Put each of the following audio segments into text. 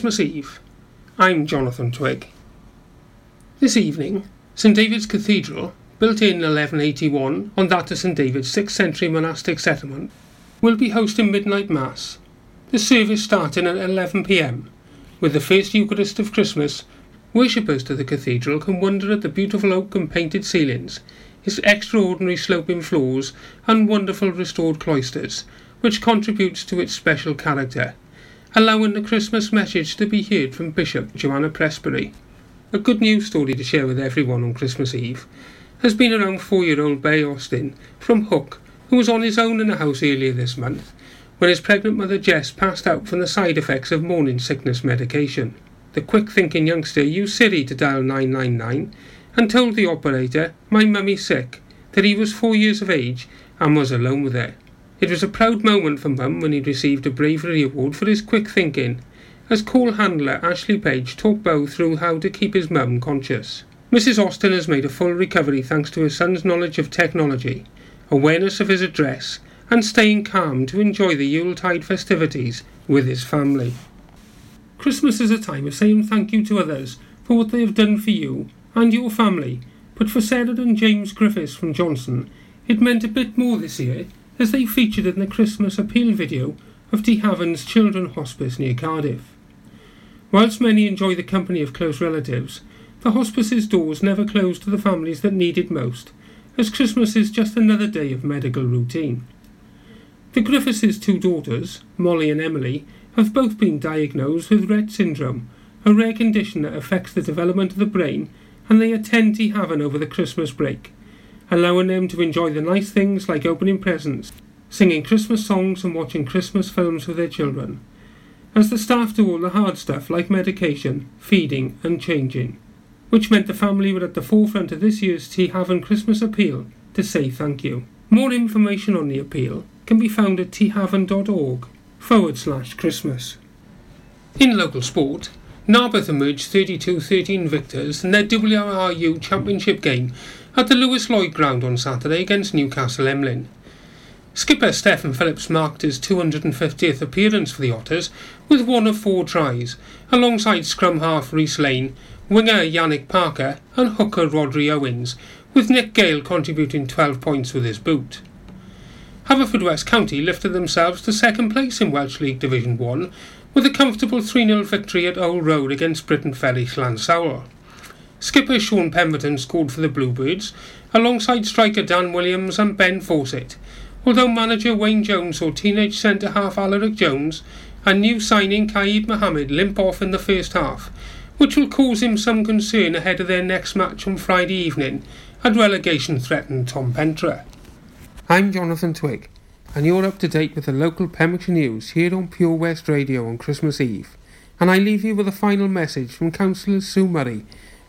Christmas Eve. I'm Jonathan Twig. This evening, St David's Cathedral, built in 1181 on that of St David's 6th century monastic settlement, will be hosting midnight mass. The service starting at 11pm. With the first Eucharist of Christmas, worshippers to the cathedral can wonder at the beautiful oak and painted ceilings, its extraordinary sloping floors, and wonderful restored cloisters, which contributes to its special character allowing the Christmas message to be heard from Bishop Joanna Presbury. A good news story to share with everyone on Christmas Eve has been around four year old Bay Austin from Hook, who was on his own in the house earlier this month when his pregnant mother Jess passed out from the side effects of morning sickness medication. The quick thinking youngster used Siri to dial 999 and told the operator, My mummy's sick, that he was four years of age and was alone with her. It was a proud moment for Mum when he received a bravery award for his quick thinking, as call handler Ashley Page talked Bo through how to keep his mum conscious. Mrs. Austin has made a full recovery thanks to her son's knowledge of technology, awareness of his address, and staying calm to enjoy the Yuletide festivities with his family. Christmas is a time of saying thank you to others for what they have done for you and your family, but for Sarah and James Griffiths from Johnston, it meant a bit more this year as they featured in the Christmas appeal video of Tŷ Hafan's Children Hospice near Cardiff. Whilst many enjoy the company of close relatives, the hospice's doors never close to the families that need it most, as Christmas is just another day of medical routine. The Griffiths' two daughters, Molly and Emily, have both been diagnosed with Rett syndrome, a rare condition that affects the development of the brain, and they attend Tŷ Hafan over the Christmas break allowing them to enjoy the nice things like opening presents, singing Christmas songs, and watching Christmas films with their children. As the staff do all the hard stuff like medication, feeding, and changing, which meant the family were at the forefront of this year's Tŷ Hafan Christmas appeal to say thank you. More information on the appeal can be found at tyhafan.org forward slash Christmas. In local sport, Narberth emerged 32 13 victors in their WRU Championship game at the Lewis Lloyd ground on Saturday against Newcastle Emlyn. Skipper Stephen Phillips marked his 250th appearance for the Otters with one of four tries, alongside scrum half Reese Lane, winger Yannick Parker, and hooker Rodri Owens, with Nick Gale contributing 12 points with his boot. Haverfordwest County lifted themselves to second place in Welsh League Division 1 with a comfortable 3 0 victory at Old Road against Briton Ferry Llansawel. Skipper Sean Pemberton scored for the Bluebirds, alongside striker Dan Williams and Ben Fawcett, although manager Wayne Jones saw teenage centre half Alaric Jones and new signing Kaid Mohamed limp off in the first half, which will cause him some concern ahead of their next match on Friday evening and relegation threatened Ton Pentre. I'm Jonathan Twig, and you're up to date with the local Pembrokeshire news here on Pure West Radio on Christmas Eve. And I leave you with a final message from Councillor Sue Murray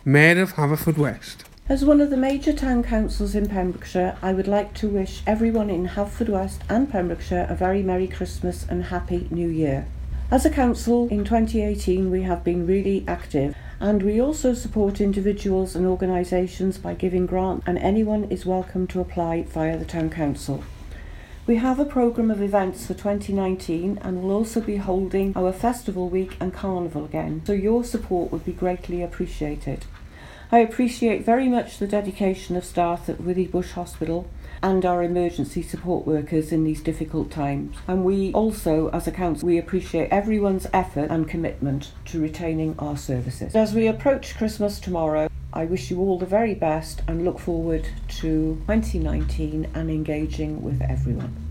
Mayor of Haverfordwest. As one of the major town councils in Pembrokeshire, I would like to wish everyone in Haverfordwest and Pembrokeshire a very Merry Christmas and Happy New Year. As a council in 2018, we have been really active and we also support individuals and organisations by giving grants, and anyone is welcome to apply via the Town Council. We have a programme of events for 2019 and will also be holding our Festival Week and Carnival again, so your support would be greatly appreciated. I appreciate very much the dedication of staff at Withybush Hospital and our emergency support workers in these difficult times. And we also, as a council, we appreciate everyone's effort and commitment to retaining our services. As we approach Christmas tomorrow, I wish you all the very best and look forward to 2019 and engaging with everyone.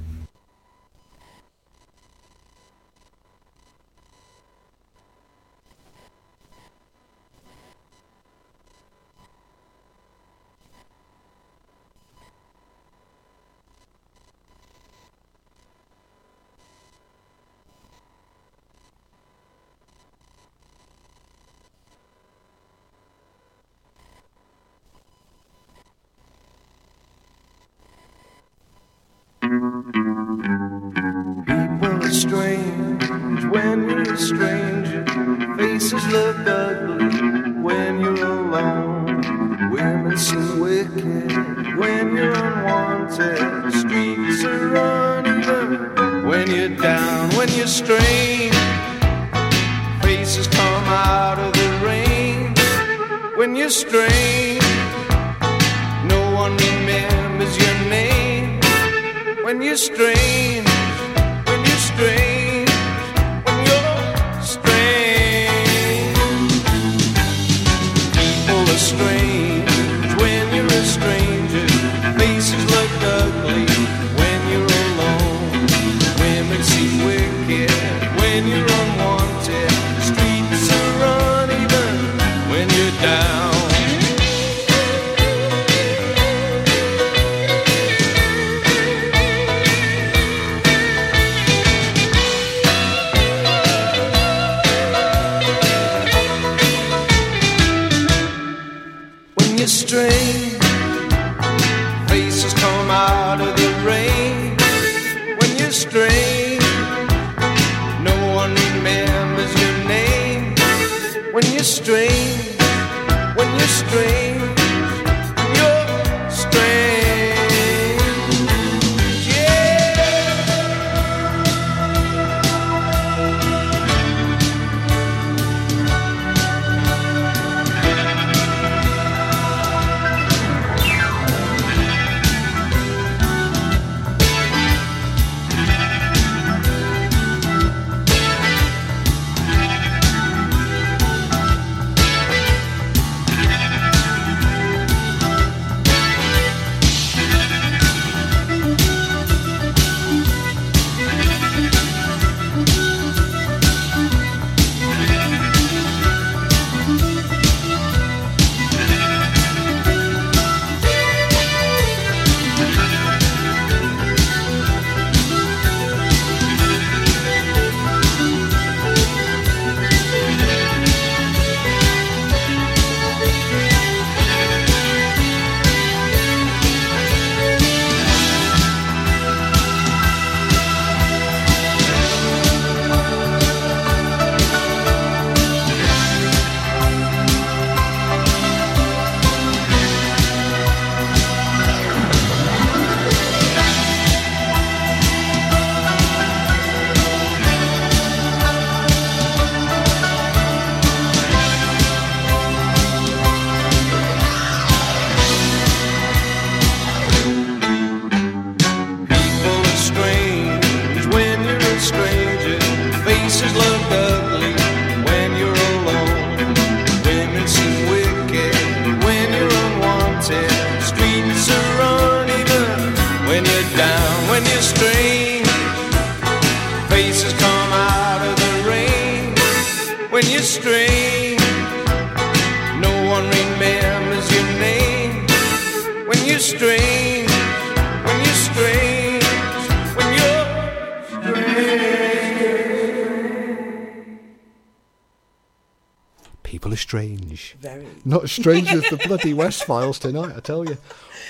Not as strange as the bloody West Files tonight, I tell you.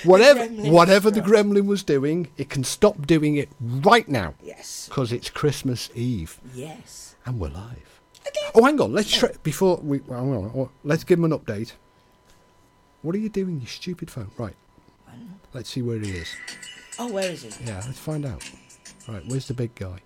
Whatever, gremlin whatever the gremlin was doing, it can stop doing it right now Yes. because it's Christmas Eve Yes. and we're live. Oh, hang on. Let's try, before we. well, hang on, let's give him an update. What are you doing, you stupid phone? Right. Let's see where he is. Oh, where is he? Yeah, let's find out. Right, where's the big guy?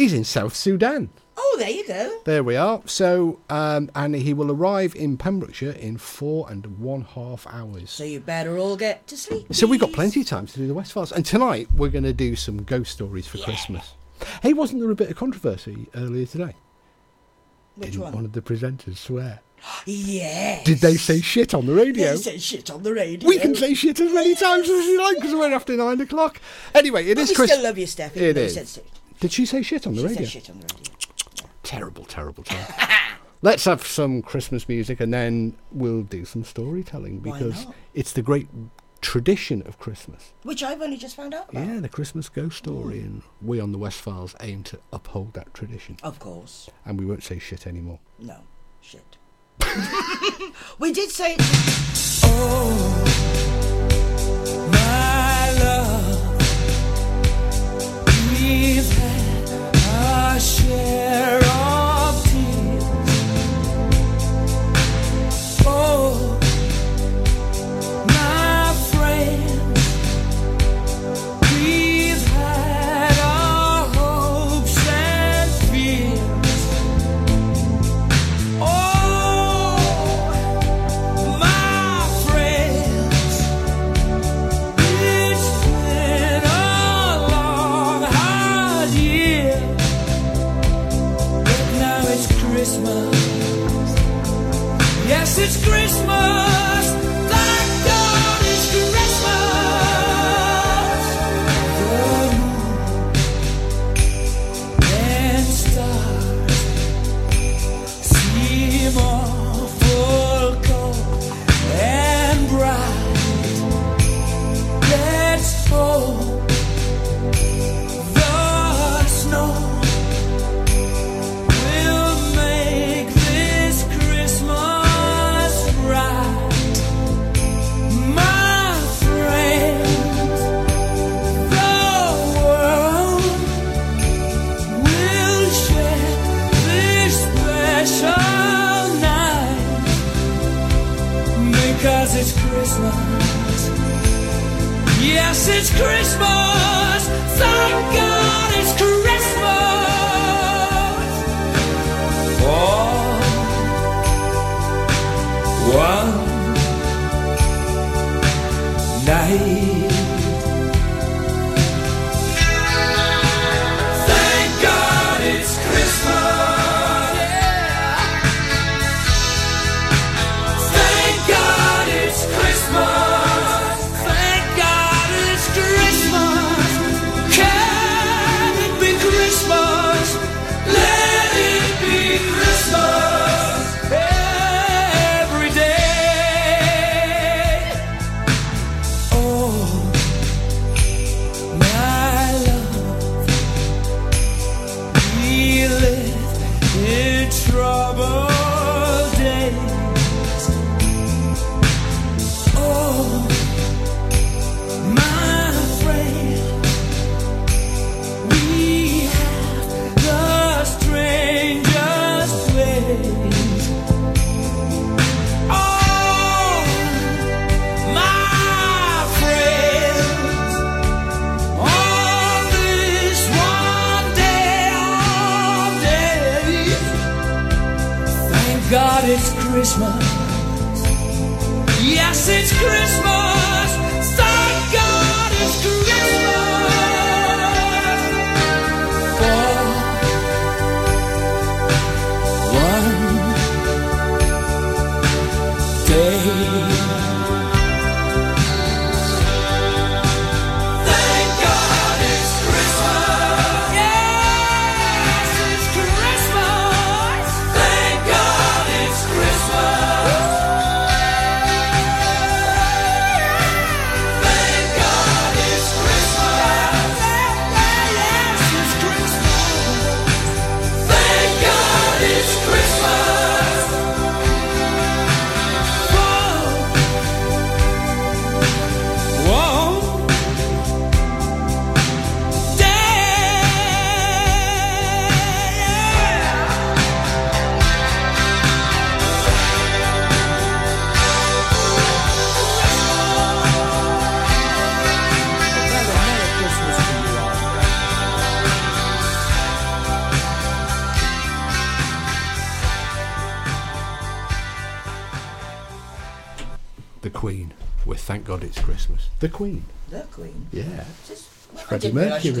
He's in South Sudan. Oh, there you go. There we are. So, um, and he will arrive in Pembrokeshire in four and one half hours. So you better all get to sleep. So we've got plenty of time to do the West Files. And tonight we're going to do some ghost stories for Christmas. Hey, wasn't there a bit of controversy earlier today? Which Didn't one? one of the presenters swear? Yes. Did they say shit on the radio? They said shit on the radio. We can say shit as many times as we like because we're after nine o'clock. Anyway, it But is Christmas. still love you, Steph. It even though you is. Said shit. Did she say shit on the She radio? said shit on the radio. Terrible, terrible time. Let's have some Christmas music and then we'll do some storytelling because it's the great tradition of Christmas. Which I've only just found out about. Yeah, the Christmas ghost story, mm. and we on the West Files aim to uphold that tradition, Of course. and we won't say shit anymore. No. Shit. we did say it. Oh, my love, we've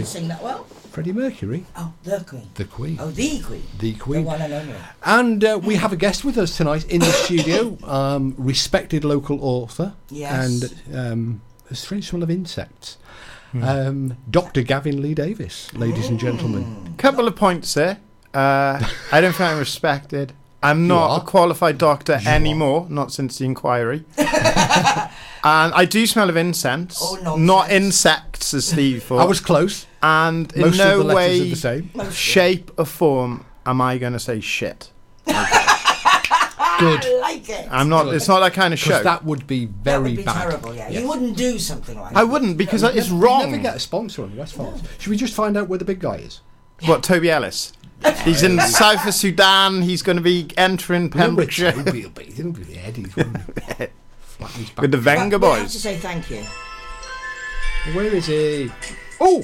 didn't realise you Mercury. could sing that well. Freddie Mercury. Oh, the Queen. The Queen. Oh, the Queen. The Queen. The Queen. one and only. And uh, we have a guest with us tonight in the studio, um, respected local author Yes. and um, a strange smell of insects. Um, Dr. Gavin Lee Davies, ladies and gentlemen. Couple of points there. Uh, I don't feel I'm respected. I'm not are. a qualified doctor anymore, not since the inquiry. and I do smell of incense, Oh, not insects, as Steve thought. I was close. and in Most no of the letters way, are the same. shape, or form am I going to say shit. Good. I like it. I'm not. Good. It's not that kind of Because show. that would be that very would be bad. terrible, yeah. Yes. You wouldn't do something like that. I wouldn't because We it's never- wrong. We never get a sponsor on West Files. Should we just find out where the big guy is? What Toby Ellis? He's in South of Sudan. He's going to be entering Pembrokeshire He'll be, He'll be the Eddie. Won't he? Flat his back. with the But Boys. we have to say thank you. Where is he? Oh!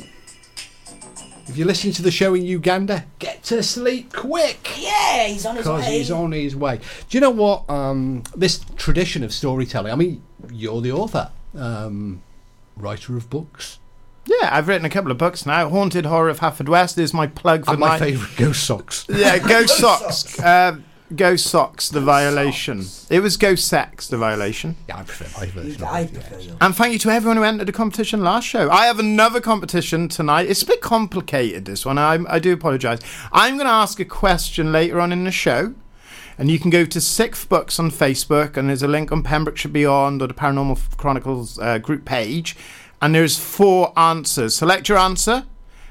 If you're listening to the show in Uganda, get to sleep quick! Yeah, he's on his Because way. he's on his way. Do you know what? Um, this tradition of storytelling, I mean, you're the author, um, writer of books, Yeah, I've written a couple of books now. Haunted Horror of Haverfordwest is my plug for And my favourite, Ghost Socks. Yeah, Ghost Socks. Uh, Ghost Socks, the violation. It was Go Sex, the violation. Yeah, I prefer my version. I of it, prefer yeah. And thank you to everyone who entered the competition last show. I have another competition tonight. It's a bit complicated, this one. I, I do apologise. I'm going to ask a question later on in the show. And you can go to Sixth Books on Facebook, and there's a link on Pembrokeshire Beyond or the Paranormal Chronicles uh, group page. And there's four answers. Select your answer,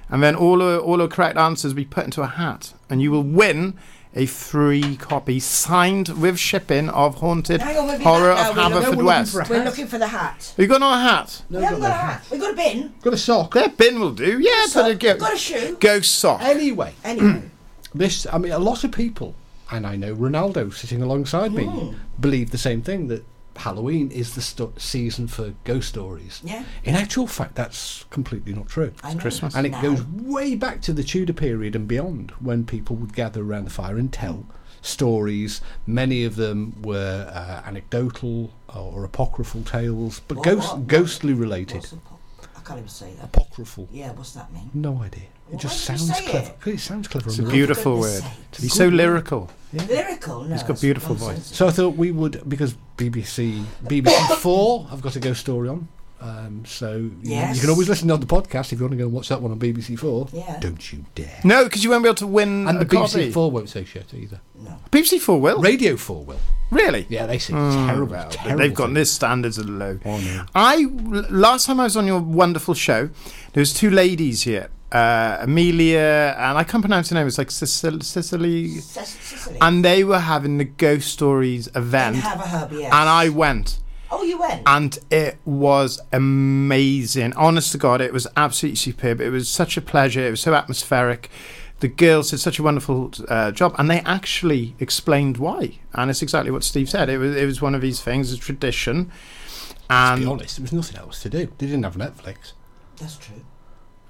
and then all the, all the correct answers will be put into a hat. And you will win a free copy signed with shipping of Haunted on, Horror of now. We're looking- Haverford we're West. for We're looking for the hat. You got no hat? No, we haven't got got a no hat. We've got a bin. Got a sock. Their bin will do. Yeah, So, put a go. got a shoe. Ghost sock. Anyway, Anyway, this, I mean, a lot of people, and I know Ronaldo sitting alongside me, Hmm. believe the same thing that Halloween is the sto- season for ghost stories. Yeah. In actual fact, that's completely not true. It's know. Christmas. And it Now. goes way back to the Tudor period and beyond when people would gather around the fire and tell stories. Many of them were uh, anecdotal or apocryphal tales, but What- ghost, what- ghostly related. What's a? I can't even say that. Apocryphal. Yeah, what's that mean? No idea. It just sounds clever. it? It sounds clever. It's a beautiful goodness word. sake. He's so lyrical. Yeah. Lyrical? No. He's got beautiful voice. So I thought we would because BBC BBC Four I've got a ghost story on. Um, so you, Yes. you can always listen on the podcast if you want to go and watch that one on BBC Four. Yeah. Don't you dare. No, because you won't be able to win And the BBC copy. Four won't say shit either. No. BBC Four will. Radio Four will. Really? Yeah, they say Oh, terrible, well, terrible. They've got their standards are low. Oh, no. I last time I was on your wonderful show, there was two ladies here, uh, Amelia and I can't pronounce her name. It's like Sicily, Sicily, Ces- Sicily. and they were having the Ghost Stories event, And have a herb, yes. and I went. Oh, you went? and it was amazing. Honest to God, it was absolutely superb. It was such a pleasure. It was so atmospheric. The girls did such a wonderful uh, job, and they actually explained why. And it's exactly what Steve said. It was it was one of these things, a tradition. To And be honest, there was nothing else to do. They didn't have Netflix. That's true.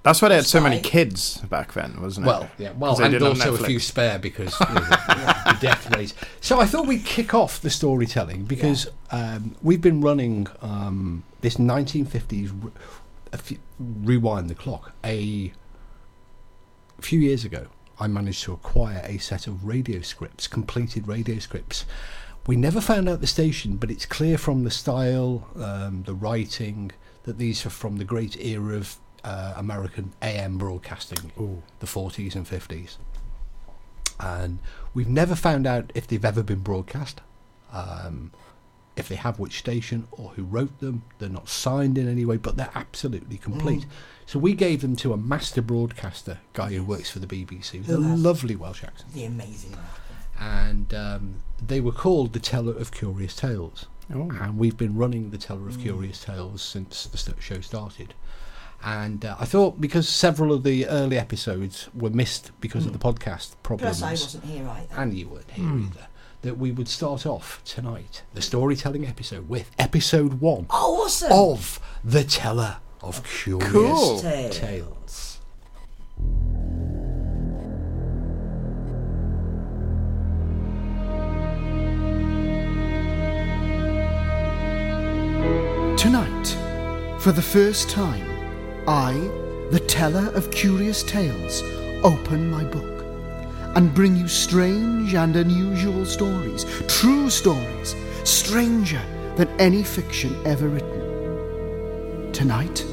That's why they had so many kids back then, wasn't it? Well, yeah, well, and also a few spare because you know, the death rates. So I thought we'd kick off the storytelling because um, we've been running um, this 1950s re- a rewind the clock. A few years ago, I managed to acquire a set of radio scripts, completed radio scripts. We never found out the station, but it's clear from the style, um, the writing, that these are from the great era of uh, American AM broadcasting, the 40s and 50s. And we've never found out if they've ever been broadcast, um, if they have which station or who wrote them. They're not signed in any way, but they're absolutely complete. So we gave them to a master broadcaster, guy who works for the BBC, with a Who has? lovely Welsh accent The amazing and um, they were called the Teller of Curious Tales. Oh. And we've been running the Teller of Curious Tales since the show started. And uh, I thought because several of the early episodes were missed because of the podcast problems, Plus, I wasn't here either. and you weren't here either, that we would start off tonight the storytelling episode with episode one Oh, awesome! of the Teller of Curious Cool. Tale. Tales. Tonight, for the first time, I, the teller of curious tales, open my book and bring you strange and unusual stories, true stories, stranger than any fiction ever written. Tonight,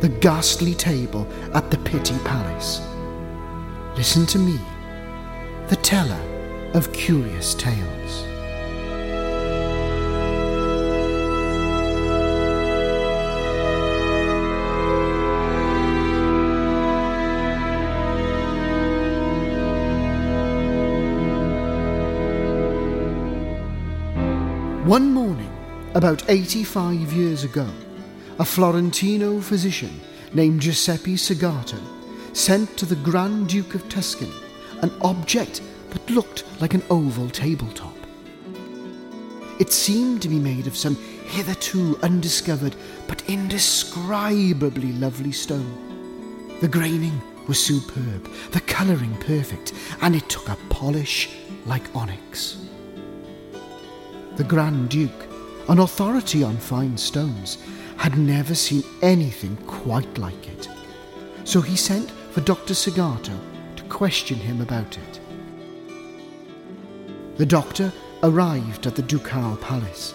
the ghastly table at the Pitti Palace. Listen to me, the teller of curious tales. One morning, about 85 years ago, a Florentino physician named Giuseppe Segato sent to the Grand Duke of Tuscany an object that looked like an oval tabletop. It seemed to be made of some hitherto undiscovered but indescribably lovely stone. The graining was superb, the colouring perfect, and it took a polish like onyx. The Grand Duke, an authority on fine stones, had never seen anything quite like it. So he sent for Dr. Segato to question him about it. The doctor arrived at the ducal palace,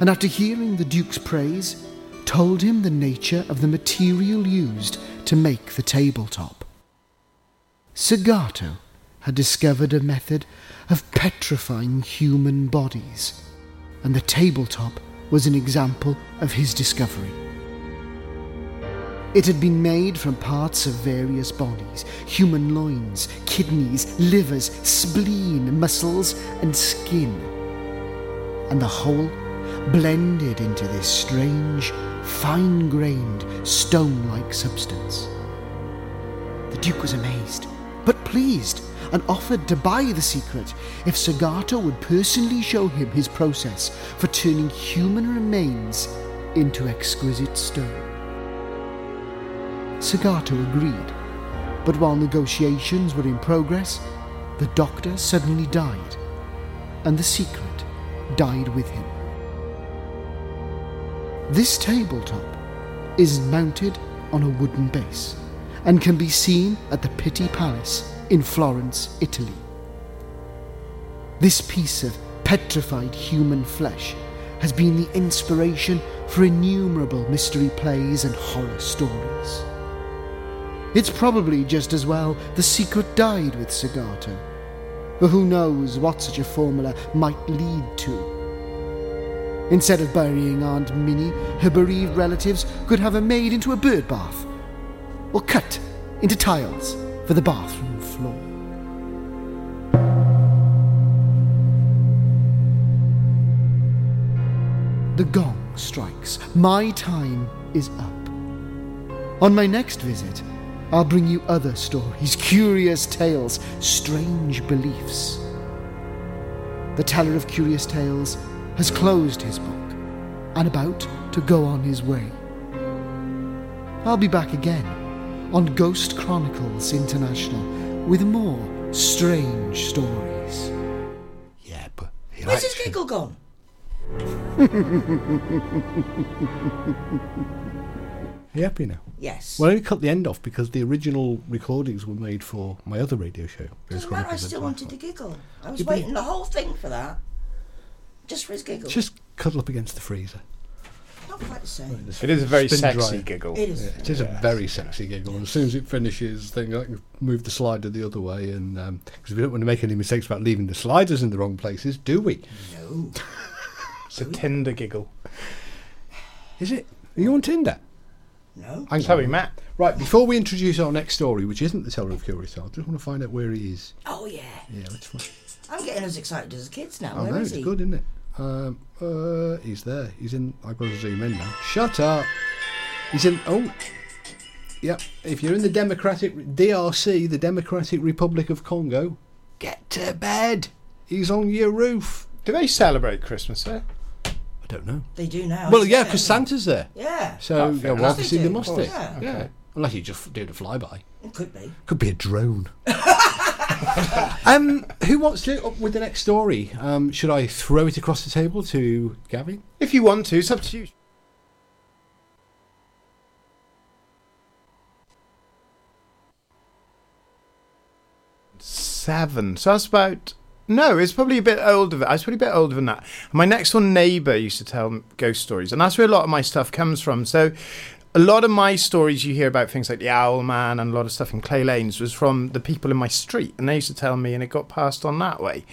and after hearing the duke's praise, told him the nature of the material used to make the tabletop. Segato had discovered a method of petrifying human bodies, and the tabletop was an example of his discovery. It had been made from parts of various bodies human loins, kidneys, livers, spleen, muscles, and skin. And the whole blended into this strange, fine grained, stone like substance. The Duke was amazed, but pleased, and offered to buy the secret if Segato would personally show him his process for turning human remains into exquisite stone. Segato agreed, but while negotiations were in progress, the doctor suddenly died, and the secret died with him. This tabletop is mounted on a wooden base and can be seen at the Pitti Palace in Florence, Italy. This piece of petrified human flesh has been the inspiration for innumerable mystery plays and horror stories. It's probably just as well the secret died with Segato, for who knows what such a formula might lead to. Instead of burying Aunt Minnie, her bereaved relatives could have her made into a bird bath, or cut into tiles for the bathroom The gong strikes. My time is up. On my next visit, I'll bring you other stories, curious tales, strange beliefs. The teller of curious tales has closed his book and about to go on his way. I'll be back again on Ghost Chronicles International with more strange stories. Yeah, but he Where's his giggle gone? Are you happy now? Yes. Well, I only cut the end off because the original recordings were made for my other radio show. Doesn't matter, I still wanted to giggle. I was Yeah, but- waiting the whole thing for that. Just for his giggle. Just cuddle up against the freezer. Not quite the same. It is a very Spin sexy dry. giggle. It is. Yeah, it is a very sexy giggle. And as soon as it finishes, thing I can move the slider the other way, and um, because we don't want to make any mistakes about leaving the sliders in the wrong places, do we? No. It's a Tinder giggle. Is it? Are you on Tinder? No. I'm That's how we met. Right, before we introduce our next story, which isn't the Teller of Curious Tales, I just want to find out where he is. Oh, yeah. Yeah, let's find. I'm getting as excited as the kids now. Oh Where no, is it's he? good, isn't it? Um, uh, he's there. He's in. I've got to zoom in now. Shut up. He's in. Oh, yep. If you're in the Democratic DRC, the Democratic Republic of Congo, get to bed. He's on your roof. Do they celebrate Christmas there? I don't know. They do now. well, yeah, because Santa's there. Yeah. So yeah, fair well, enough. obviously They they must of do. course. Yeah. Yeah. Unless you just did a flyby. It could be. Could be a drone. um, who wants to up with the next story? Um, should I throw it across the table to Gavin? If you want to, it's up to you. Seven. So that's about. No, it's probably a bit older. I was probably a bit older than that. My next door neighbour used to tell ghost stories, and that's where a lot of my stuff comes from. So, a lot of my stories you hear about things like the Owl Man and a lot of stuff in Clay Lanes was from the people in my street, and they used to tell me, and it got passed on that way.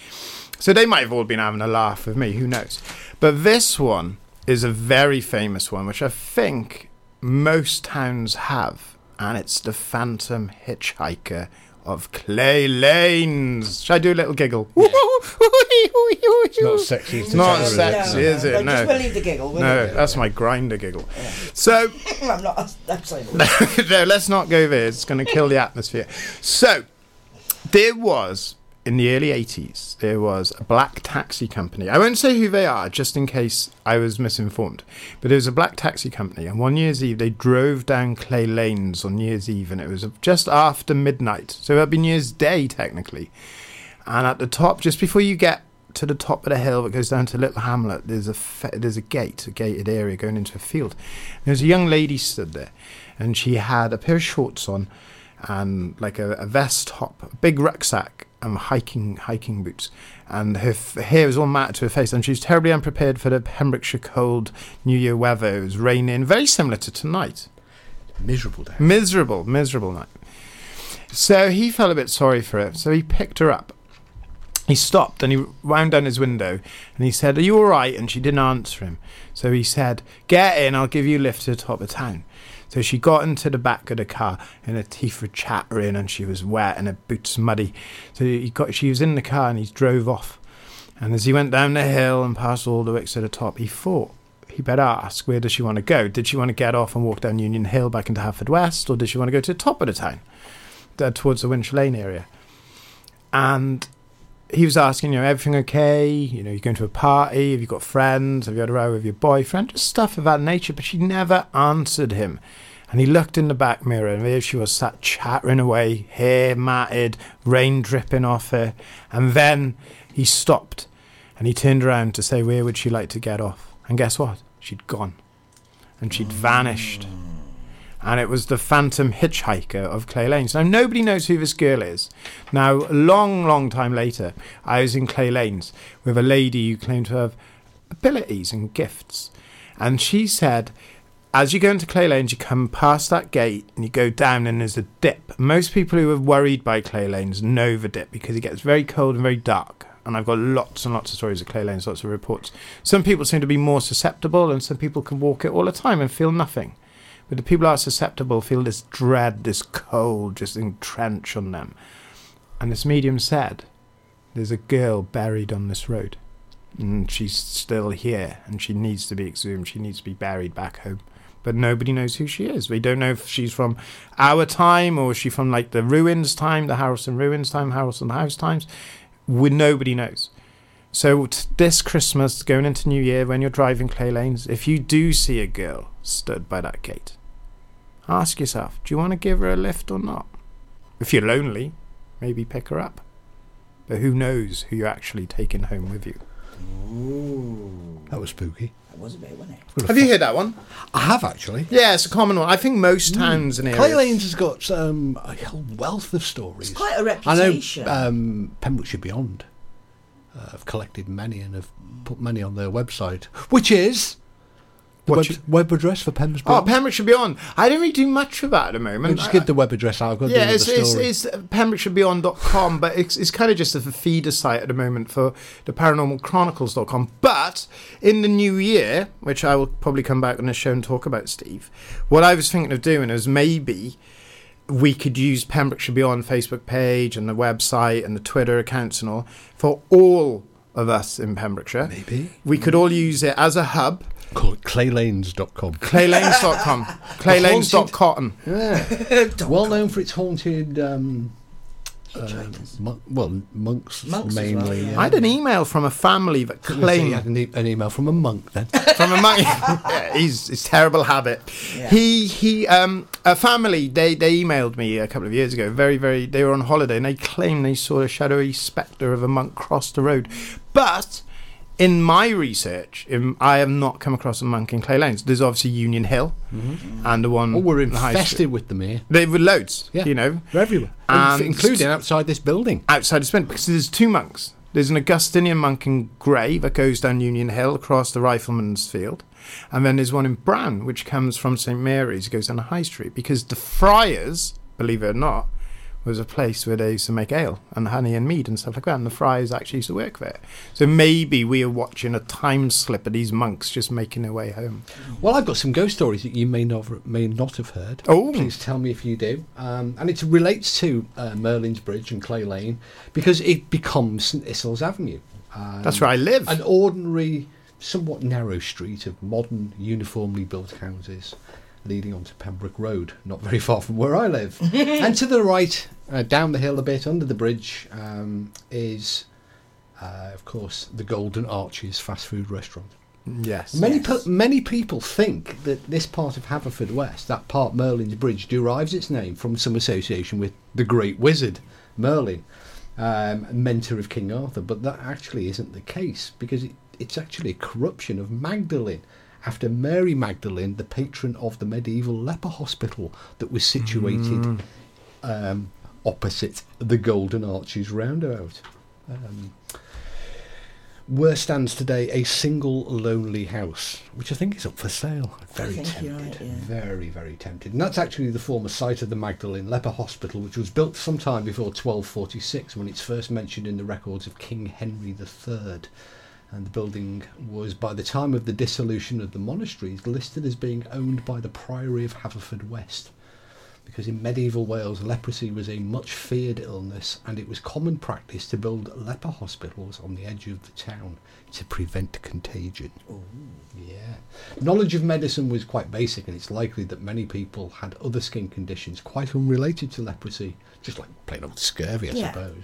So they might have all been having a laugh with me, who knows? But this one is a very famous one, which I think most towns have, and it's the Phantom Hitchhiker of Clay Lanes. Should I do a little giggle? It's not sexy. It's not sexy, is it? Like, No. Just we'll leave the giggle. No, we? that's my grinder giggle. So, I'm not. I'm sorry. no, let's not go there. It's going to kill the atmosphere. So, there was in the early 80s, there was a black taxi company. I won't say who they are, just in case I was misinformed. But there was a black taxi company, and one New Year's Eve, they drove down Clay Lanes on New Year's Eve, and it was just after midnight. So that'd be New Year's Day, technically. And at the top, just before you get to the top of the hill that goes down to Little Hamlet, there's a fe- there's a gate, a gated area going into a field. There's a young lady stood there, and she had a pair of shorts on, and like a, a vest top, a big rucksack, and hiking hiking boots, and her f- hair was all matted to her face, and she was terribly unprepared for the Pembrokeshire cold New Year weather. It was raining, very similar to tonight. Miserable day. Miserable, miserable night. So he felt a bit sorry for her. So he picked her up. He stopped and he wound down his window and he said, Are you all right? And she didn't answer him. So he said, Get in, I'll give you a lift to the top of town. So she got into the back of the car and her teeth were chattering and she was wet and her boots muddy. So he got, she was in the car and he drove off. And as he went down the hill and past all the wicks to the top, he thought he better ask where does she want to go? Did she want to get off and walk down Union Hill back into Haverford West, or did she want to go to the top of the town, uh, towards the Winch Lane area? And he was asking, you know, everything okay? You know, you're going to a party? Have you got friends? Have you had a row with your boyfriend? Just stuff of that nature. But she never answered him. And he looked in the back mirror, and there she was, sat chattering away, hair matted, rain dripping off her. And then he stopped, and he turned around to say, where would she like to get off? And guess what? She'd gone. And she'd vanished. And it was the phantom hitchhiker of Clay Lanes. Now, nobody knows who this girl is. Now, a long, long time later, I was in Clay Lanes with a lady who claimed to have abilities and gifts. And she said, as you go into Clay Lanes, you come past that gate and you go down, and there's a dip. Most people who are worried by Clay Lanes know the dip because it gets very cold and very dark. And I've got lots and lots of stories of Clay Lanes, lots of reports. Some people seem to be more susceptible, and some people can walk it all the time and feel nothing. But the people who are susceptible feel this dread, this cold just entrench on them. And this medium said, There's a girl buried on this road. And she's still here, and she needs to be exhumed. She needs to be buried back home. But nobody knows who she is. We don't know if she's from our time or is she from like the ruins time, the Harrison ruins time, Harrison House times. We, nobody knows. So this Christmas, going into New Year, when you're driving Clay Lanes, if you do see a girl stood by that gate, ask yourself, do you want to give her a lift or not? If you're lonely, maybe pick her up. But who knows who you're actually taking home with you? That was spooky. That was a bit, wasn't it? Have you heard that one? I have actually. Yeah, it's a common one. I think most towns and areas. Clay Lanes has got um, a whole wealth of stories. It's quite a I know reputation. um, Pembrokeshire Beyond uh, have collected many and have put many on their website, which is the web, you- web address for Pembs Oh, Beyond. Pembrokeshire Beyond. I don't really do much of that at the moment. just I- give the web address out. I've got to yeah, it's, it's, it's pembrokeshirebeyond.com, but it's, it's kind of just a feeder site at the moment for the paranormalchronicles.com. But in the new year, which I will probably come back on the show and talk about, Steve, what I was thinking of doing is maybe we could use Pembrokeshire Beyond Facebook page and the website and the Twitter accounts and all for all of us in Pembrokeshire. Maybe. We could all use it as a hub. Call it claylanes.com. Claylanes.com. Claylanes.cotton. Yeah. well known for its haunted. Um, uh, mon- well, monks, Monks as mainly. well, yeah. yeah. I had an email from a family that I was gonna say you claimed had an, e- an email from a monk then. from a monk. yeah, he's it's terrible habit. Yeah. He he um a family they they emailed me a couple of years ago. Very very they were on holiday and they claimed they saw a shadowy spectre of a monk cross the road, but. In my research, in, I have not come across a monk in Clay Lanes. There's obviously Union Hill mm-hmm. and the one. Oh, we're in the High Street. infested with them here. They were loads, Yeah. you know, They're everywhere, And- including outside this building. outside of Spin because there's two monks. There's an Augustinian monk in Grey that goes down Union Hill across the Rifleman's Field, and then there's one in Brown which comes from St Mary's, goes down the High Street because the Friars, believe it or not, was a place where they used to make ale and honey and mead and stuff like that, and the Friars actually used to work there. So maybe we are watching a time slip of these monks just making their way home. Well, I've got some ghost stories that you may not may not have heard. Oh. please tell me if you do. Um, and it relates to uh, Merlin's Bridge and Clay Lane because it becomes St Issells Avenue. Um, That's where I live. An ordinary, somewhat narrow street of modern, uniformly built houses leading onto Pembroke Road, not very far from where I live. and to the right, uh, down the hill a bit, under the bridge, um, is, uh, of course, the Golden Arches fast food restaurant. yes. Many pe- many people think that this part of Haverfordwest, that part Merlin's Bridge, derives its name from some association with the great wizard Merlin. um, mentor of King Arthur, but that actually isn't the case because it, it's actually a corruption of Magdalene after Mary Magdalene, the patron of the medieval leper hospital that was situated um, opposite the Golden Arches roundabout. Um, where stands today a single lonely house, which I think is up for sale. Very tempted. right, yeah. Very, very tempted. And that's actually the former site of the Magdalene Leper Hospital, which was built sometime before 1246 when it's first mentioned in the records of King Henry III. And the building was, by the time of the dissolution of the monasteries, listed as being owned by the Priory of Haverfordwest because in medieval Wales leprosy was a much feared illness and it was common practice to build leper hospitals on the edge of the town to prevent contagion. Yeah. Knowledge of medicine was quite basic and it's likely that many people had other skin conditions quite unrelated to leprosy, just like plain old scurvy, I Yeah. suppose.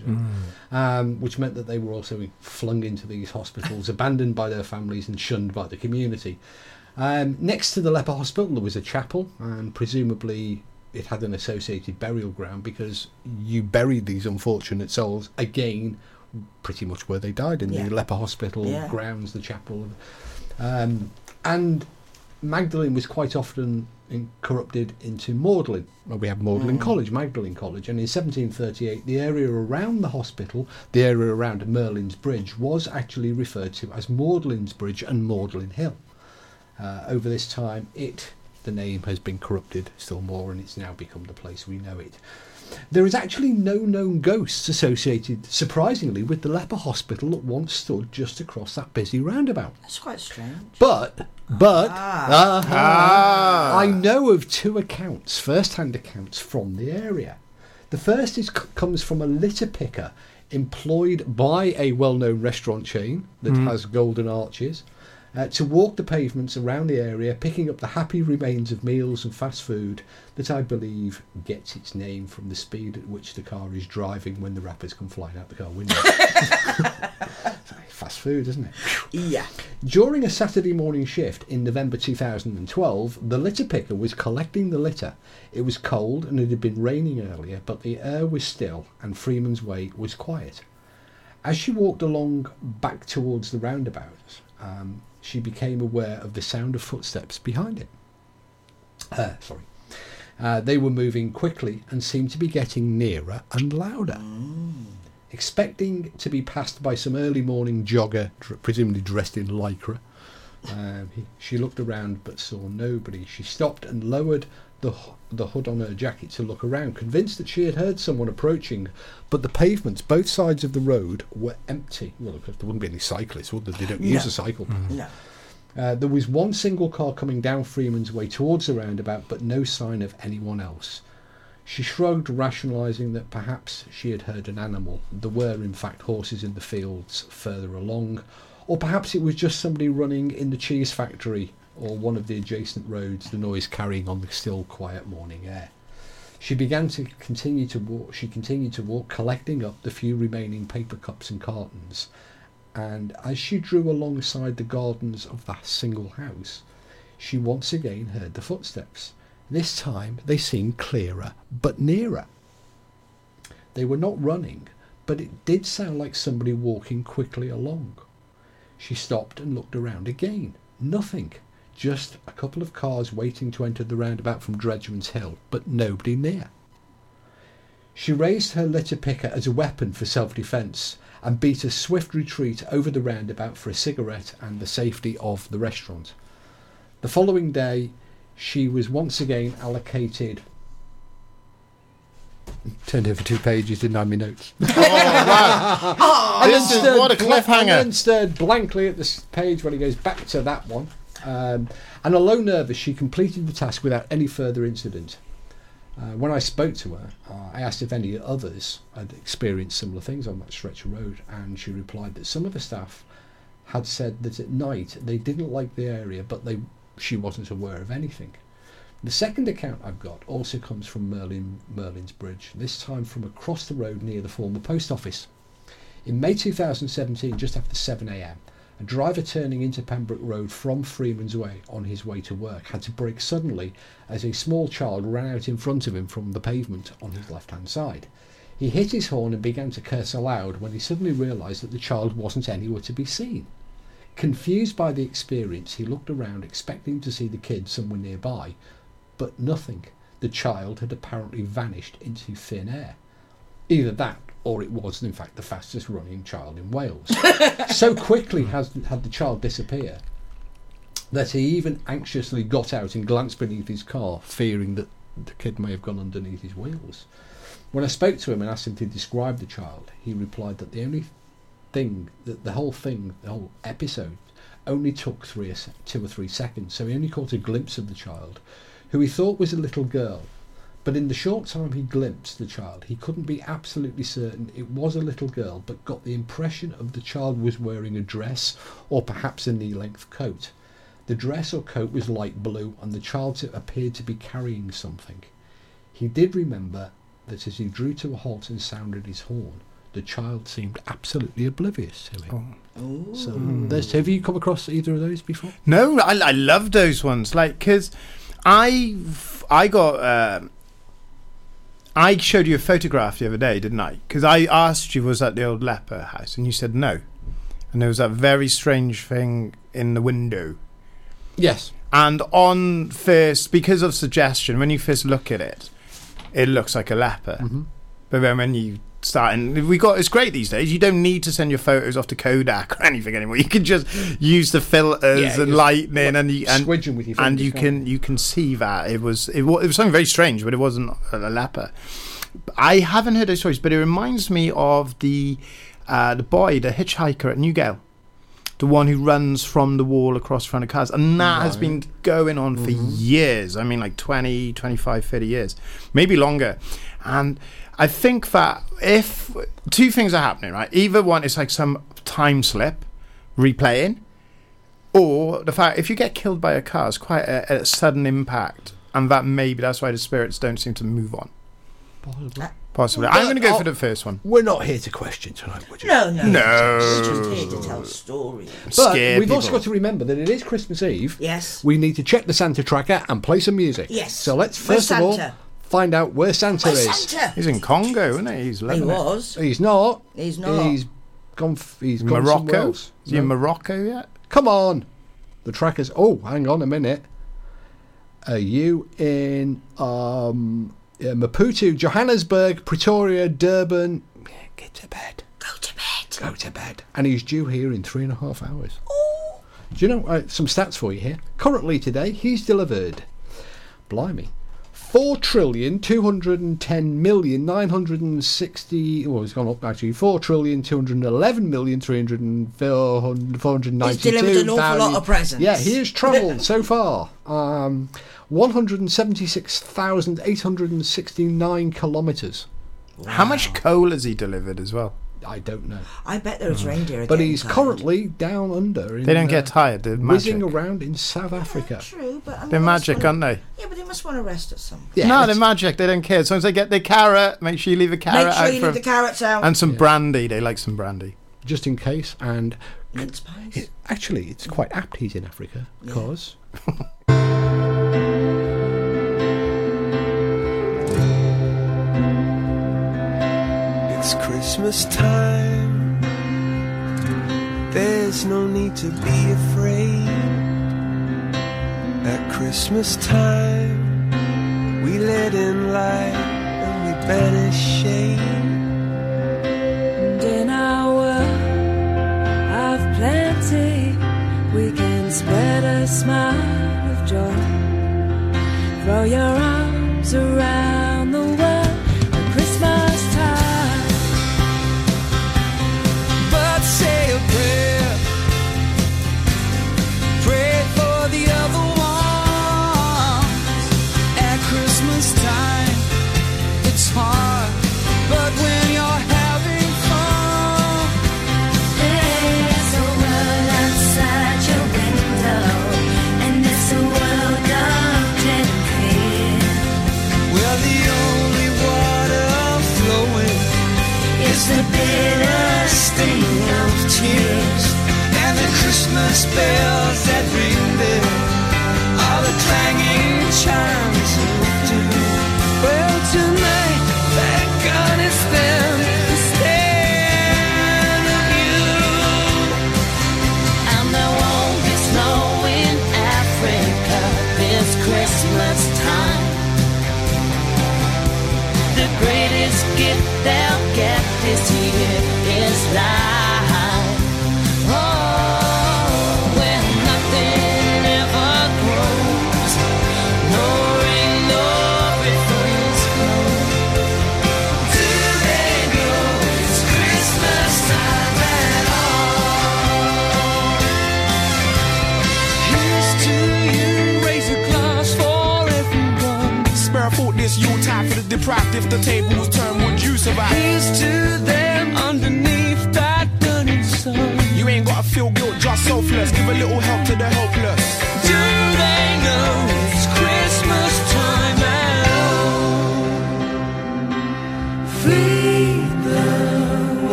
Um, which meant that they were also flung into these hospitals, abandoned by their families and shunned by the community. Um, next to the leper hospital, there was a chapel, and presumably it had an associated burial ground because you buried these unfortunate souls again, pretty much where they died in Yeah. the leper hospital Yeah. grounds, the chapel. Um, and Magdalene was quite often in, corrupted into Maudlin. Well, we have Magdalene College, Magdalene College, and in 1738, the area around the hospital, the area around Merlin's Bridge, was actually referred to as Magdalene's Bridge and Magdalene Hill. Uh, over this time, it, the name, has been corrupted still more, and it's now become the place we know it. There is actually no known ghosts associated, surprisingly, with the leper hospital that once stood just across that busy roundabout. That's quite strange. But, but, Ah. ah, I know of two accounts, first-hand accounts from the area. The first is comes from a litter picker employed by a well-known restaurant chain that has golden arches uh, to walk the pavements around the area, picking up the happy remains of meals and fast food that I believe gets its name from the speed at which the car is driving when the rappers come flying out the car window. fast food, isn't it? Yeah. During a Saturday morning shift in November 2012, the litter picker was collecting the litter. It was cold and it had been raining earlier, but the air was still and Freeman's Way was quiet. As she walked along back towards the roundabout, um, she became aware of the sound of footsteps behind it. Uh, sorry. Uh, they were moving quickly and seemed to be getting nearer and louder. Expecting to be passed by some early morning jogger, presumably dressed in lycra, um, he, she looked around but saw nobody. She stopped and lowered the, the hood on her jacket to look around, convinced that she had heard someone approaching. But the pavements, both sides of the road, were empty. Well, of course, there wouldn't be any cyclists, would there? They don't use No. a cycle path. No. Uh, there was one single car coming down Freeman's Way towards the roundabout, but no sign of anyone else. She shrugged, rationalising that perhaps she had heard an animal. There were, in fact, horses in the fields further along, or perhaps it was just somebody running in the cheese factory or one of the adjacent roads, the noise carrying on the still, quiet morning air. She began to continue to walk. She continued to walk, collecting up the few remaining paper cups and cartons. And as she drew alongside the gardens of that single house, she once again heard the footsteps. This time they seemed clearer but nearer. They were not running, but it did sound like somebody walking quickly along. She stopped and looked around again. Nothing. Just a couple of cars waiting to enter the roundabout from Dredgeman's Hill, but nobody near. She raised her litter picker as a weapon for self defence and beat a swift retreat over the roundabout for a cigarette and the safety of the restaurant. The following day, she was once again allocated. Turned over two pages, didn't I? My notes. Oh, wow. And This is- what a cliffhanger. And then stared blankly at this page when he goes back to that one. Um, and although nervous, she completed the task without any further incident. Uh, when I spoke to her, uh, I asked if any others had experienced similar things on that stretch of road, and she replied that some of the staff had said that at night they didn't like the area, but they she wasn't aware of anything. The second account I've got also comes from Merlin Merlin's Bridge, this time from across the road near the former post office. In May 2017, just after 7am, a driver turning into Pembroke Road from Freeman's Way on his way to work had to brake suddenly as a small child ran out in front of him from the pavement on his left hand side. He hit his horn and began to curse aloud when he suddenly realised that the child wasn't anywhere to be seen. Confused by the experience, he looked around expecting to see the kid somewhere nearby, but nothing. The child had apparently vanished into thin air. Either that, or it was in fact the fastest running child in Wales. so quickly has, had the child disappear that he even anxiously got out and glanced beneath his car, fearing that the kid may have gone underneath his wheels. When I spoke to him and asked him to describe the child, he replied that the only thing, that the whole thing, the whole episode, only took three, two or three seconds. So he only caught a glimpse of the child, who he thought was a little girl. But in the short time he glimpsed the child, he couldn't be absolutely certain it was a little girl, but got the impression of the child was wearing a dress or perhaps a knee length coat. The dress or coat was light blue, and the child appeared to be carrying something. He did remember that as he drew to a halt and sounded his horn, the child seemed absolutely oblivious to him. So, there's, have you come across either of those before? No, I, I love those ones. Like, because I, I got, um I showed you a photograph the other day, didn't I? Because I asked you, was that the old leper house? And you said no. And there was that very strange thing in the window. Yes. And on first, because of suggestion, when you first look at it, it looks like a leper. Mm-hmm. But then when you start, and we got it's great these days. You don't need to send your photos off to Kodak or anything anymore. You can just use the filters Yeah, and lightning, and you and, with your and you can't you can see that it was it was, it was something very strange, but it wasn't a, a leper. I haven't heard those stories, but it reminds me of the uh, the boy, the hitchhiker at Newgale. The one who runs from the wall across front of cars. And that has been going on for years. I mean, like 20, 25, 30 years. Maybe longer. And I think that if two things are happening, right? Either one is like some time slip replaying, or the fact if you get killed by a car, it's quite a, a sudden impact. And that maybe that's why the spirits don't seem to move on. Uh, Possibly. I'm going to go for the first one. We're not here to question tonight, would you? No, no. No. We're just here to tell stories. But Scare we've also people. got to remember that it is Christmas Eve. Yes. We need to check the Santa tracker and play some music. Yes. So let's Where's first of all Santa? Find out where Santa Where's is. Santa? He's in Congo, isn't he? He's He loving it. was. He's not. He's not. He's gone. F- he's gone somewhere Morocco? else. Is he in No. Morocco yet? Come on. The tracker's. Oh, hang on a minute. Are you in um, yeah, Maputo, Johannesburg, Pretoria, Durban? Yeah, Get to bed. Go to bed. Go to bed. And he's due here in three and a half hours. Do you know uh, some stats for you here? Currently today, he's delivered. Blimey. Four trillion two hundred and ten million nine hundred and sixty. Well, it's gone up actually. Four trillion two hundred and eleven million three hundred and four hundred ninety-two. He's delivered an awful lot of presents. Yeah, he has travelled so far. Um, one hundred and seventy-six thousand eight hundred and sixty-nine kilometres. How much coal has he delivered as well? I don't know, I bet there's reindeer. Mm. but he's tired. currently down under. In, They don't uh, get tired. They're whizzing magic. around in South Africa. True, but I mean, They're they magic, wanna- aren't they? Yeah, but they must want to rest at some. Yeah, no, they're magic. They don't care. As long as they get their carrot, make sure you leave a carrot Make sure out you leave the carrots out. and some brandy. They like some brandy. just in case. And mince pies. it, actually, it's quite apt he's in Africa because It's Christmas time. There's no need to be afraid. At Christmas time, we let in light and we banish shade. And in our world of plenty, we can spread a smile of joy. Throw your arms around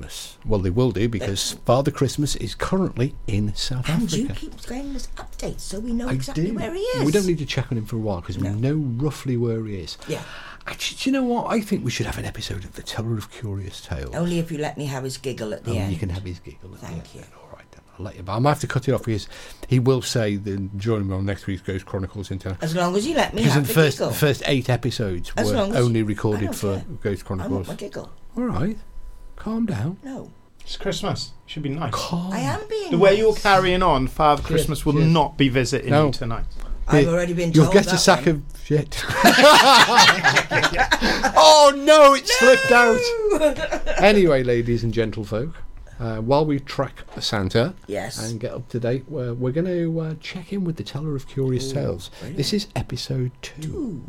Christmas? Well, they will do because Father Christmas is currently in South And Africa. you keep getting us updates so we know I exactly do. where he is. We don't need to check on him for a while because we know roughly where he is. Yeah. Actually, do you know what? I think we should have an episode of The Teller of Curious Tales. Only if you let me have his giggle at the Oh, end. you can have his giggle. At Thank the you. end. All right, then. I'll let you. But I'm have to cut it off because he will say that join me on next week's Ghost Chronicles International. As long as you let me Because have the first, giggle. the first eight episodes As were only recorded for. Ghost I want Chronicles. my giggle. All right. Calm down. No. It's Christmas. It should be nice. Calm. I am being The way nice. you're carrying on, Father Christmas will cheers. not be visiting No. you tonight. I've already been told You'll told get a that sack one. of shit. oh no, it slipped out. Anyway, ladies and gentlefolk, uh, while we track Santa Yes. and get up to date, we're, we're going to uh, check in with the Teller of Curious Tales. This is episode two,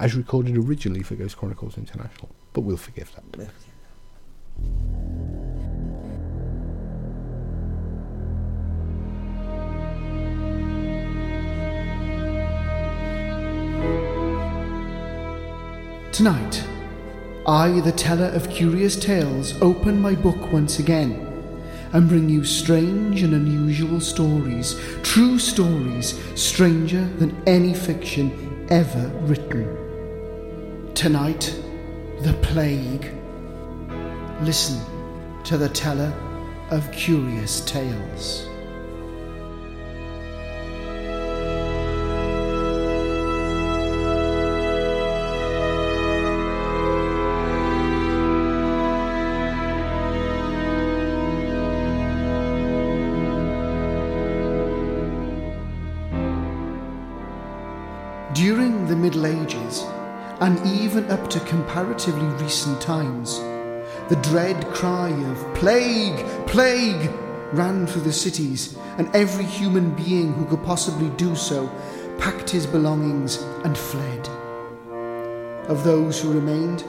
as recorded originally for Ghost Chronicles International, but we'll forgive that. Tonight, I, the teller of curious tales, open my book once again and bring you strange and unusual stories, true stories, stranger than any fiction ever written. Tonight, the plague. Listen to the teller of curious tales. During the Middle Ages, and even up to comparatively recent times, the dread cry of plague, plague ran through the cities, and every human being who could possibly do so packed his belongings and fled. Of those who remained,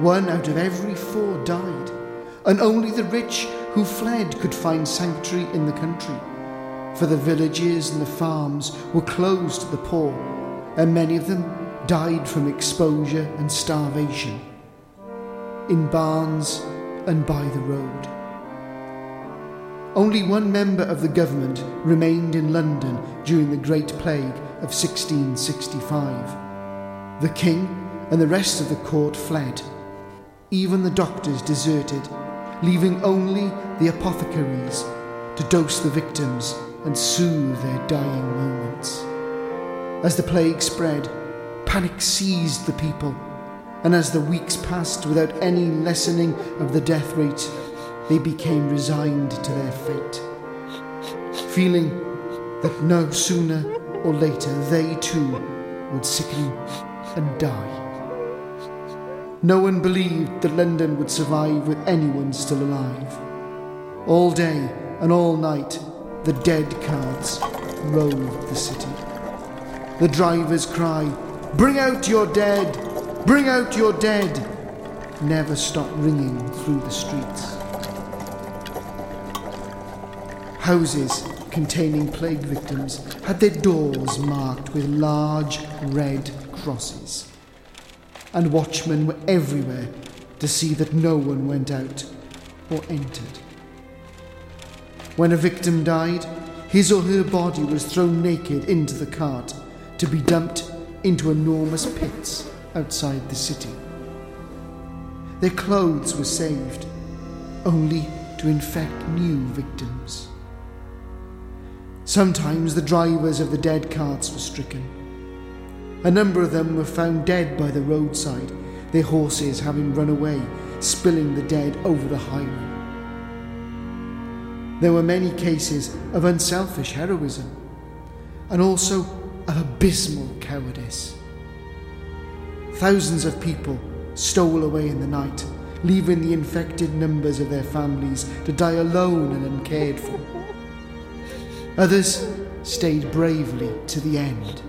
one out of every four died, and only the rich who fled could find sanctuary in the country. For the villages and the farms were closed to the poor, and many of them died from exposure and starvation. In barns and by the road. Only one member of the government remained in London during the Great Plague of 1665. The king and the rest of the court fled. Even the doctors deserted, leaving only the apothecaries to dose the victims and soothe their dying moments. As the plague spread, panic seized the people, and as the weeks passed without any lessening of the death rate, they became resigned to their fate, feeling that no sooner or later they too would sicken and die. No one believed that London would survive with anyone still alive. All day and all night, the dead carts roved the city. The driver's cry, Bring out your dead! Bring out your dead! never stopped ringing through the streets. Houses containing plague victims had their doors marked with large red crosses. and watchmen were everywhere to see that no one went out or entered. When a victim died, his or her body was thrown naked into the cart to be dumped into enormous pits outside the city. Their clothes were saved, only to infect new victims. Sometimes the drivers of the dead carts were stricken. A number of them were found dead by the roadside, their horses having run away, spilling the dead over the highway. There were many cases of unselfish heroism and also of abysmal cowardice. Thousands of people stole away in the night, leaving the infected numbers of their families to die alone and uncared for. Others stayed bravely to the end.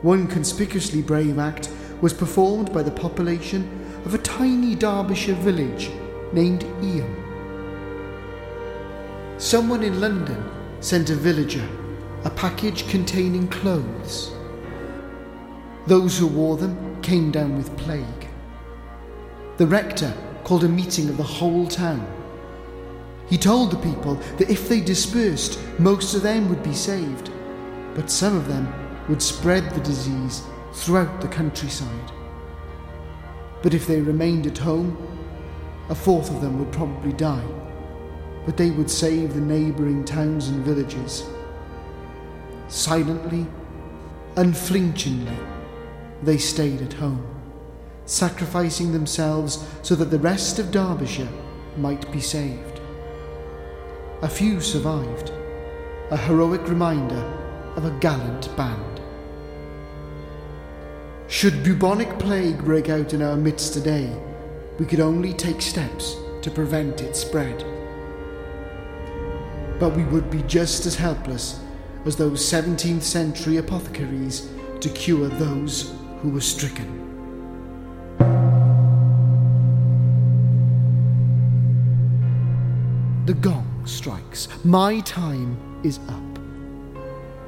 One conspicuously brave act was performed by the population of a tiny Derbyshire village named Eyam. Someone in London sent a villager a package containing clothes. Those who wore them came down with plague. The rector called a meeting of the whole town. He told the people that if they dispersed, most of them would be saved, but some of them would spread the disease throughout the countryside. But if they remained at home, a fourth of them would probably die, but they would save the neighbouring towns and villages. Silently, unflinchingly, they stayed at home, sacrificing themselves so that the rest of Derbyshire might be saved. A few survived, a heroic reminder of a gallant band. Should bubonic plague break out in our midst today, we could only take steps to prevent its spread. But we would be just as helpless as those 17th century apothecaries to cure those who was stricken. The gong strikes. My time is up.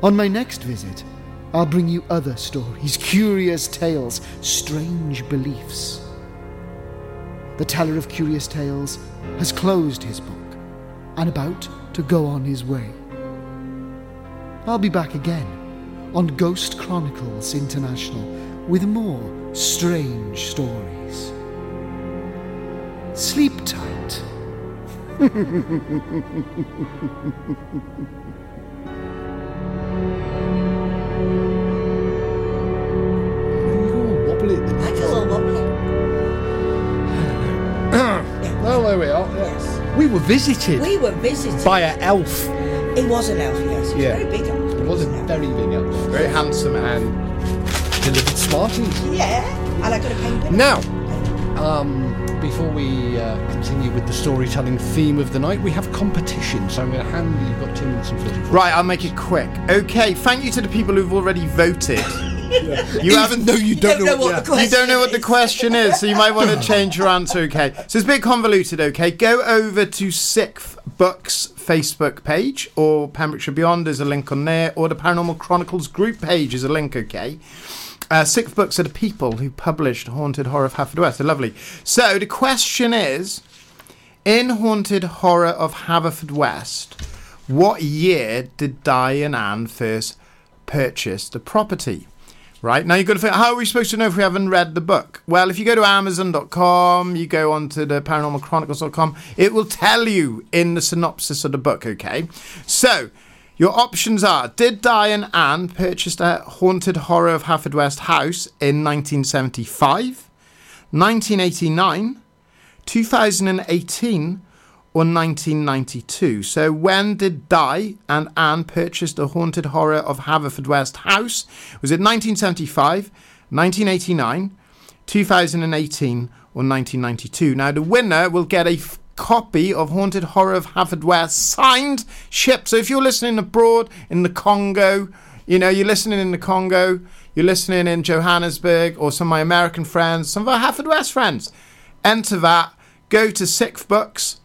On my next visit, I'll bring you other stories, curious tales, strange beliefs. The teller of curious tales has closed his book and about to go on his way. I'll be back again on Ghost Chronicles International with more strange stories. Sleep tight. Wobbly at the I feel wobbly. Oh, there we are. Yes. We were visited We were visited. by an elf. It was an elf, yes. It was Yeah. a very big elf. It was a very big elf. Very handsome. And delivered Smarties. Yeah, and I got a penguin. Now, um, before we uh, continue with the storytelling theme of the night, we have competition. So I'm going to hand you, you've got two minutes and 44. Right, I'll make it quick. Okay, thank you to the people who've already voted. You haven't though you don't, don't know what the question You don't know what the is. question is, so you might want to change your answer, okay? So it's a bit convoluted, okay? Go over to Sixth Books Facebook page, or Pembrokeshire Beyond, there's a link on there, or the Paranormal Chronicles group page is a link, okay? Uh, Sixth Books are the people who published Haunted Horror of Haverfordwest. They're lovely. So the question is In Haunted Horror of Haverfordwest, what year did Di and Anne first purchase the property? Right now, you've got to think how are we supposed to know if we haven't read the book? Well, if you go to Amazon.com, you go on to the ParanormalChronicles.com, it will tell you in the synopsis of the book. Okay, so your options are: Did Di and Anne purchase the Haunted Horror of Haverfordwest house in 1975, 1989, 2018? or 1992. So when did Di and Anne purchase the Haunted Horror of Haverfordwest house? Was it 1975, 1989, 2018, or 1992? Now the winner will get a f- copy of Haunted Horror of Haverfordwest signed, shipped. So if you're listening abroad in the Congo, you know, you're listening in the Congo, you're listening in Johannesburg, or some of my American friends, some of our Haverfordwest friends, enter that, go to Sixth Books,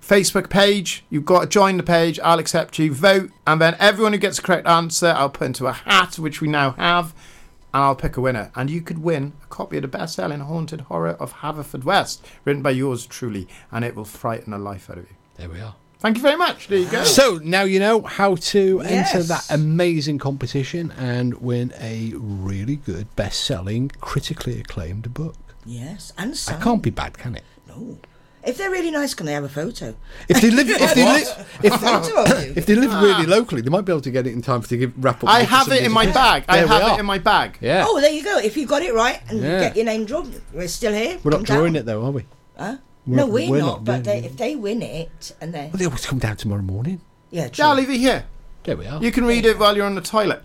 Facebook page. You've got to join the page. I'll accept you. Vote. And then everyone who gets the correct answer, I'll put into a hat, which we now have. And I'll pick a winner. And you could win a copy of the best-selling Haunted Horror of Haverfordwest, written by yours truly, and it will frighten the life out of you. There we are. Thank you very much. There you go. So now you know how to enter that amazing competition and win a really good, best-selling, critically acclaimed book. Yes, and That some. can't be bad, can it? No. If they're really nice, can they have a photo? If they live, if they live, if, Photo if they live really ah. locally, they might be able to get it in time for to give wrap up. I have it in my bag. I There we have are. it in my bag. Yeah, Oh, there you go. If you got it right and Yeah. get your name drawn, we're still here. we're not Come down. drawing it though, are we? Huh? We're no, we're, we're not. not but doing they, it. if they win it, and they Well, they always come down tomorrow morning. yeah, true. Yeah, I'll leave it here. There we are. You can read it while you're on the toilet.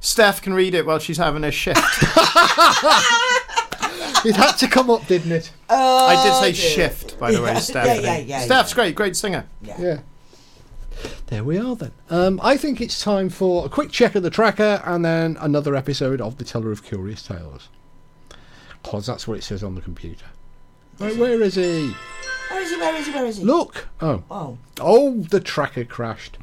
Steph can read it while she's having a shift. it had to come up, didn't it? I did say dear. shift, by the way, Yeah, Steph. yeah, yeah, yeah, Steph's great, great singer. Yeah. There we are then. Um, I think it's time for a quick check of the tracker and then another episode of The Teller of Curious Tales. Because that's what it says on the computer. Right, where is he? Where is he? Where is he? Where is he? Look! Oh. Oh, Oh, the tracker crashed.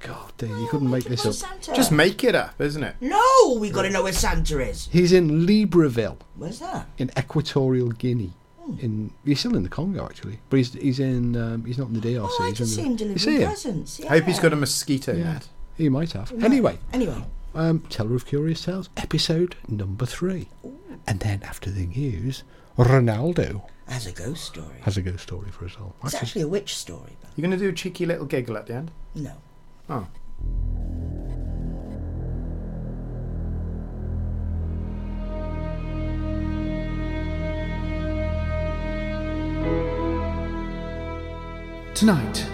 God, dear, you couldn't make this up. Santa? Just make it up, isn't it? no. We got to know where Santa is. He's in Libreville, Where's that? in Equatorial Guinea. Hmm. In he's still in the Congo actually, but he's he's in um, he's not in the DRC. Oh, I he's in see the- him delivering him? presents. Yeah. Hope he's got a mosquito net. He might have. Anyway, Anyway, um, Teller of Curious Tales, episode number three. And then after the news, Ronaldo as a ghost story. has a ghost story for us all. It's Actually, actually a witch story, but You're going to do a cheeky little giggle at the end? no. Tonight,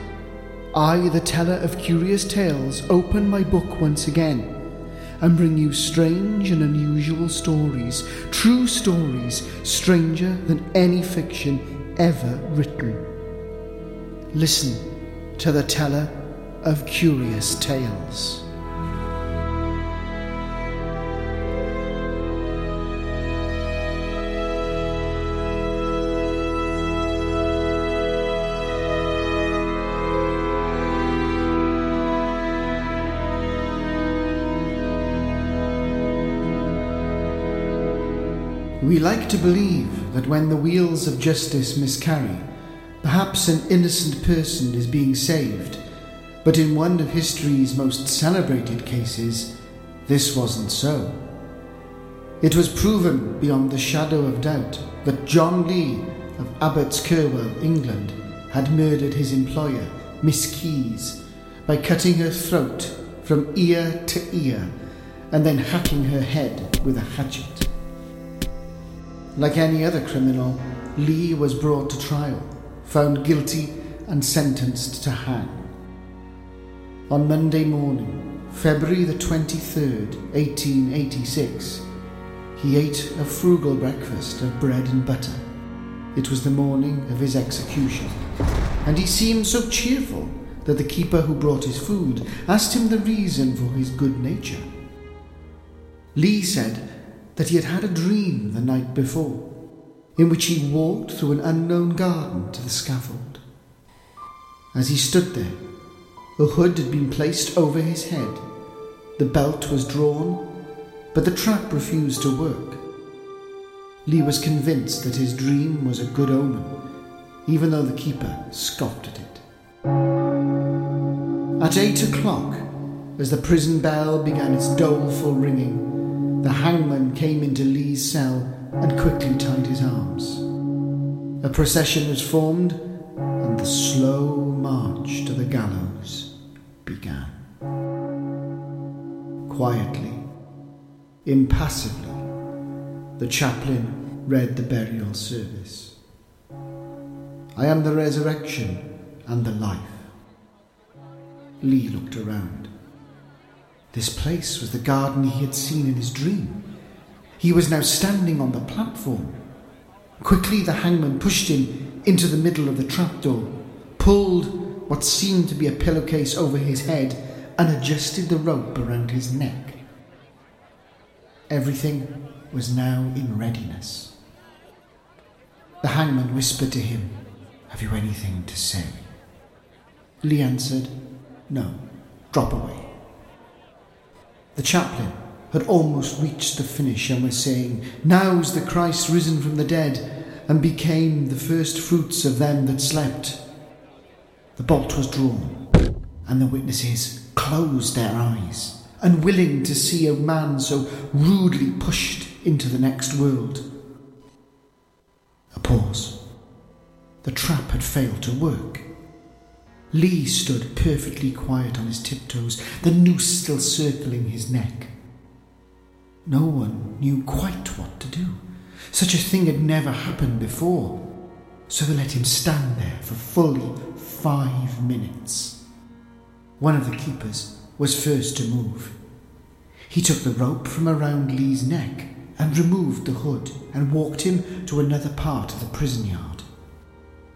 I, the teller of curious tales, open my book once again and bring you strange and unusual stories, true stories, stranger than any fiction ever written. Listen to the teller of curious tales. We like to believe that when the wheels of justice miscarry, perhaps an innocent person is being saved, but in one of history's most celebrated cases, this wasn't so. It was proven beyond the shadow of doubt that John Lee of Abbotskerswell, England, had murdered his employer, Miss Keyse, by cutting her throat from ear to ear and then hacking her head with a hatchet. Like any other criminal, Lee was brought to trial, found guilty, and sentenced to hang. On Monday morning, February the 23rd, 1886, he ate a frugal breakfast of bread and butter. It was the morning of his execution, and he seemed so cheerful that the keeper who brought his food asked him the reason for his good nature. Lee said that he had had a dream the night before, in which he walked through an unknown garden to the scaffold. As he stood there, a hood had been placed over his head, the belt was drawn, but the trap refused to work. Lee was convinced that his dream was a good omen, even though the keeper scoffed at it. At eight o'clock, as the prison bell began its doleful ringing, the hangman came into Lee's cell and quickly tied his arms. A procession was formed, and the slow march to the gallows began. Quietly, impassively, the chaplain read the burial service. I am the resurrection and the life. Lee looked around. This place was the garden he had seen in his dream. He was now standing on the platform. Quickly, the hangman pushed him into the middle of the trapdoor, pulled what seemed to be a pillowcase over his head, and adjusted the rope around his neck. Everything was now in readiness. The hangman whispered to him, Have you anything to say? Lee answered, No, drop away. The chaplain had almost reached the finish and was saying, Now's the Christ risen from the dead, and became the first fruits of them that slept. The bolt was drawn, and the witnesses closed their eyes, unwilling to see a man so rudely pushed into the next world. A pause. The trap had failed to work. Lee stood perfectly quiet on his tiptoes, the noose still circling his neck. No one knew quite what to do. Such a thing had never happened before. So they let him stand there for fully five minutes. One of the keepers was first to move. He took the rope from around Lee's neck and removed the hood and walked him to another part of the prison yard.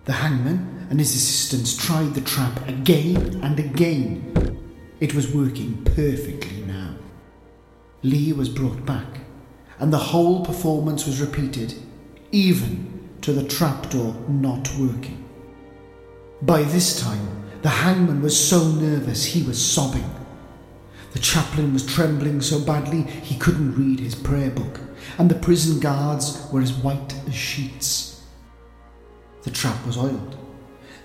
The hangman and his assistants tried the trap again and again. It was working perfectly now. Lee was brought back, and the whole performance was repeated, even to the trapdoor not working. By this time, the hangman was so nervous he was sobbing. The chaplain was trembling so badly he couldn't read his prayer book, and the prison guards were as white as sheets. The trap was oiled,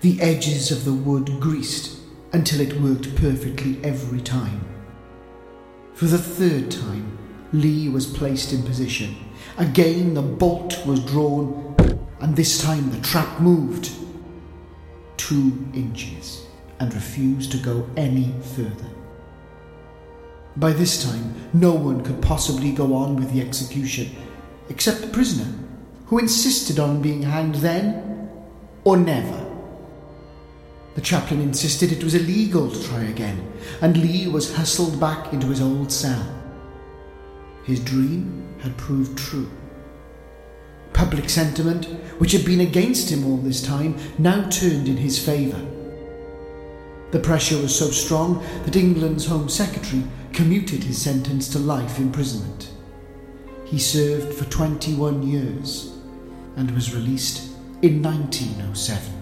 the edges of the wood greased until it worked perfectly every time. For the third time, Lee was placed in position. Again, the bolt was drawn, and this time the trap moved two inches and refused to go any further. By this time, no one could possibly go on with the execution, except the prisoner, who insisted on being hanged then or never. The chaplain insisted it was illegal to try again, and Lee was hustled back into his old cell. His dream had proved true. Public sentiment, which had been against him all this time, now turned in his favour. The pressure was so strong that England's Home Secretary commuted his sentence to life imprisonment. He served for 21 years and was released in 1907.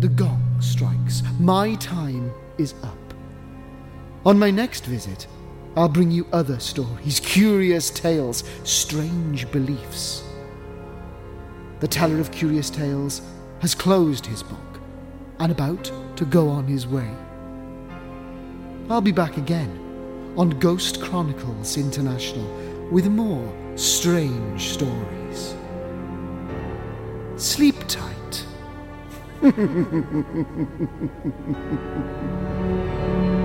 The gong strikes. My time is up. On my next visit, I'll bring you other stories, curious tales, strange beliefs. The teller of curious tales has closed his book and about to go on his way. I'll be back again on Ghost Chronicles International with more strange stories. Sleep tight.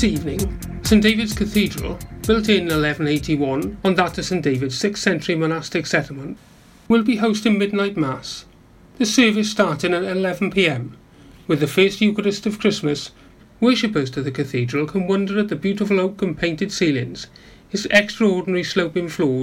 This evening, St David's Cathedral, built in 1181 on that of St David's 6th century monastic settlement, will be hosting midnight mass. The service starting at 11pm. With the first Eucharist of Christmas, worshippers to the cathedral can wonder at the beautiful oak and painted ceilings, its extraordinary sloping floors